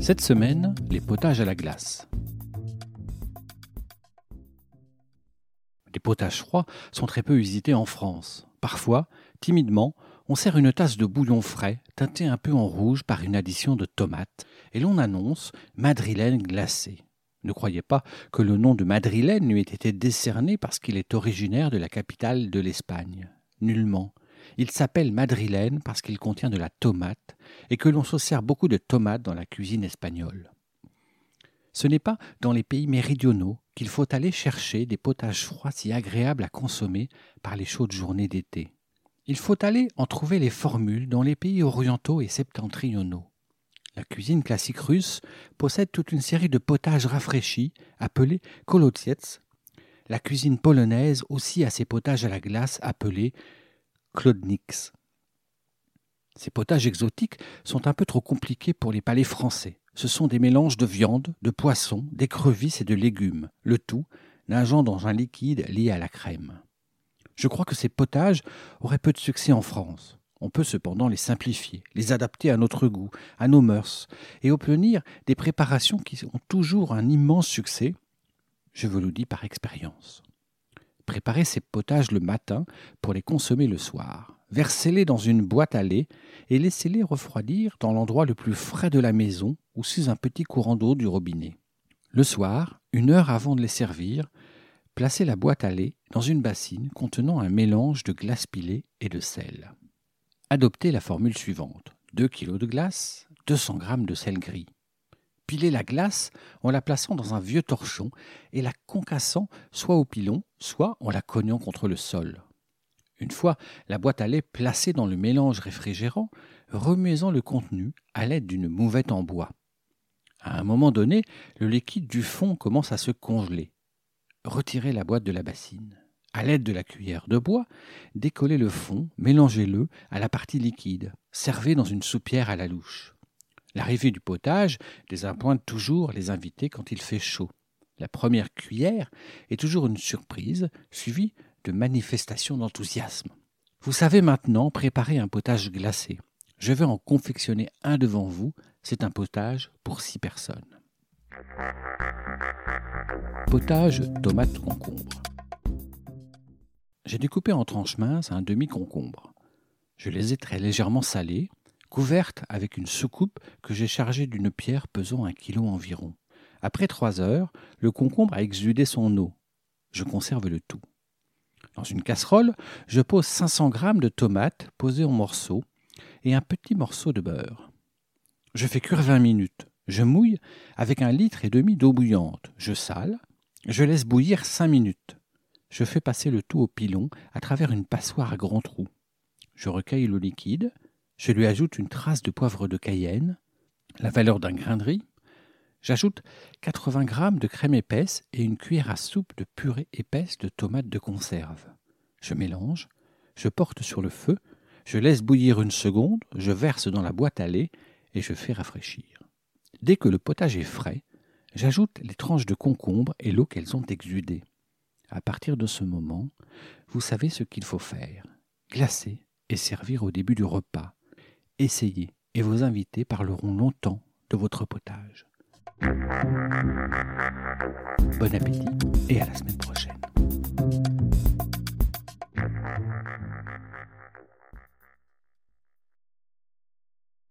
Cette semaine, les potages à la glace. Les potages froids sont très peu visités en France. Parfois, timidement, on sert une tasse de bouillon frais, teinté un peu en rouge par une addition de tomates, et l'on annonce madrilène glacée. Ne croyez pas que le nom de madrilène lui ait été décerné parce qu'il est originaire de la capitale de l'Espagne. Nullement. Il s'appelle madrilène parce qu'il contient de la tomate et que l'on se sert beaucoup de tomates dans la cuisine espagnole. Ce n'est pas dans les pays méridionaux qu'il faut aller chercher des potages froids si agréables à consommer par les chaudes journées d'été. Il faut aller en trouver les formules dans les pays orientaux et septentrionaux. La cuisine classique russe possède toute une série de potages rafraîchis appelés kolotsiets. La cuisine polonaise aussi a ses potages à la glace appelés klodniks. Ces potages exotiques sont un peu trop compliqués pour les palais français. Ce sont des mélanges de viande, de poisson, d'écrevisses et de légumes, le tout nageant dans un liquide lié à la crème. Je crois que ces potages auraient peu de succès en France. On peut cependant les simplifier, les adapter à notre goût, à nos mœurs, et obtenir des préparations qui ont toujours un immense succès. Je vous le dis par expérience. Préparez ces potages le matin pour les consommer le soir. Versez-les dans une boîte à lait et laissez-les refroidir dans l'endroit le plus frais de la maison ou sous un petit courant d'eau du robinet. Le soir, une heure avant de les servir, placez la boîte à lait dans une bassine contenant un mélange de glace pilée et de sel. Adoptez la formule suivante 2 kg de glace, 200 g de sel gris. Pilez la glace en la plaçant dans un vieux torchon et la concassant soit au pilon, soit en la cognant contre le sol. Une fois la boîte à lait placée dans le mélange réfrigérant, remuez-en le contenu à l'aide d'une mouvette en bois. À un moment donné, le liquide du fond commence à se congeler. Retirez la boîte de la bassine. À l'aide de la cuillère de bois, décollez le fond, mélangez-le à la partie liquide. Servez dans une soupière à la louche. L'arrivée du potage désappointe toujours les invités quand il fait chaud. La première cuillère est toujours une surprise, suivie de manifestations d'enthousiasme. Vous savez maintenant préparer un potage glacé. Je vais en confectionner un devant vous. C'est un potage pour six personnes. Potage tomate concombre. J'ai découpé en tranches minces un demi-concombre. Je les ai très légèrement salées, couvertes avec une soucoupe que j'ai chargée d'une pierre pesant un kilo environ. Après trois heures, le concombre a exudé son eau. Je conserve le tout. Dans une casserole, je pose 500 g de tomates posées en morceaux et un petit morceau de beurre. Je fais cuire 20 minutes. Je mouille avec un litre et demi d'eau bouillante. Je sale. Je laisse bouillir 5 minutes. Je fais passer le tout au pilon à travers une passoire à grands trous. Je recueille le liquide. Je lui ajoute une trace de poivre de cayenne, la valeur d'un grain de riz. J'ajoute 80 g de crème épaisse et une cuillère à soupe de purée épaisse de tomates de conserve. Je mélange, je porte sur le feu, je laisse bouillir une seconde, je verse dans la boîte à lait et je fais rafraîchir. Dès que le potage est frais, j'ajoute les tranches de concombre et l'eau qu'elles ont exudée. À partir de ce moment, vous savez ce qu'il faut faire. Glacer et servir au début du repas. Essayez et vos invités parleront longtemps de votre potage. Bon appétit et à la semaine prochaine.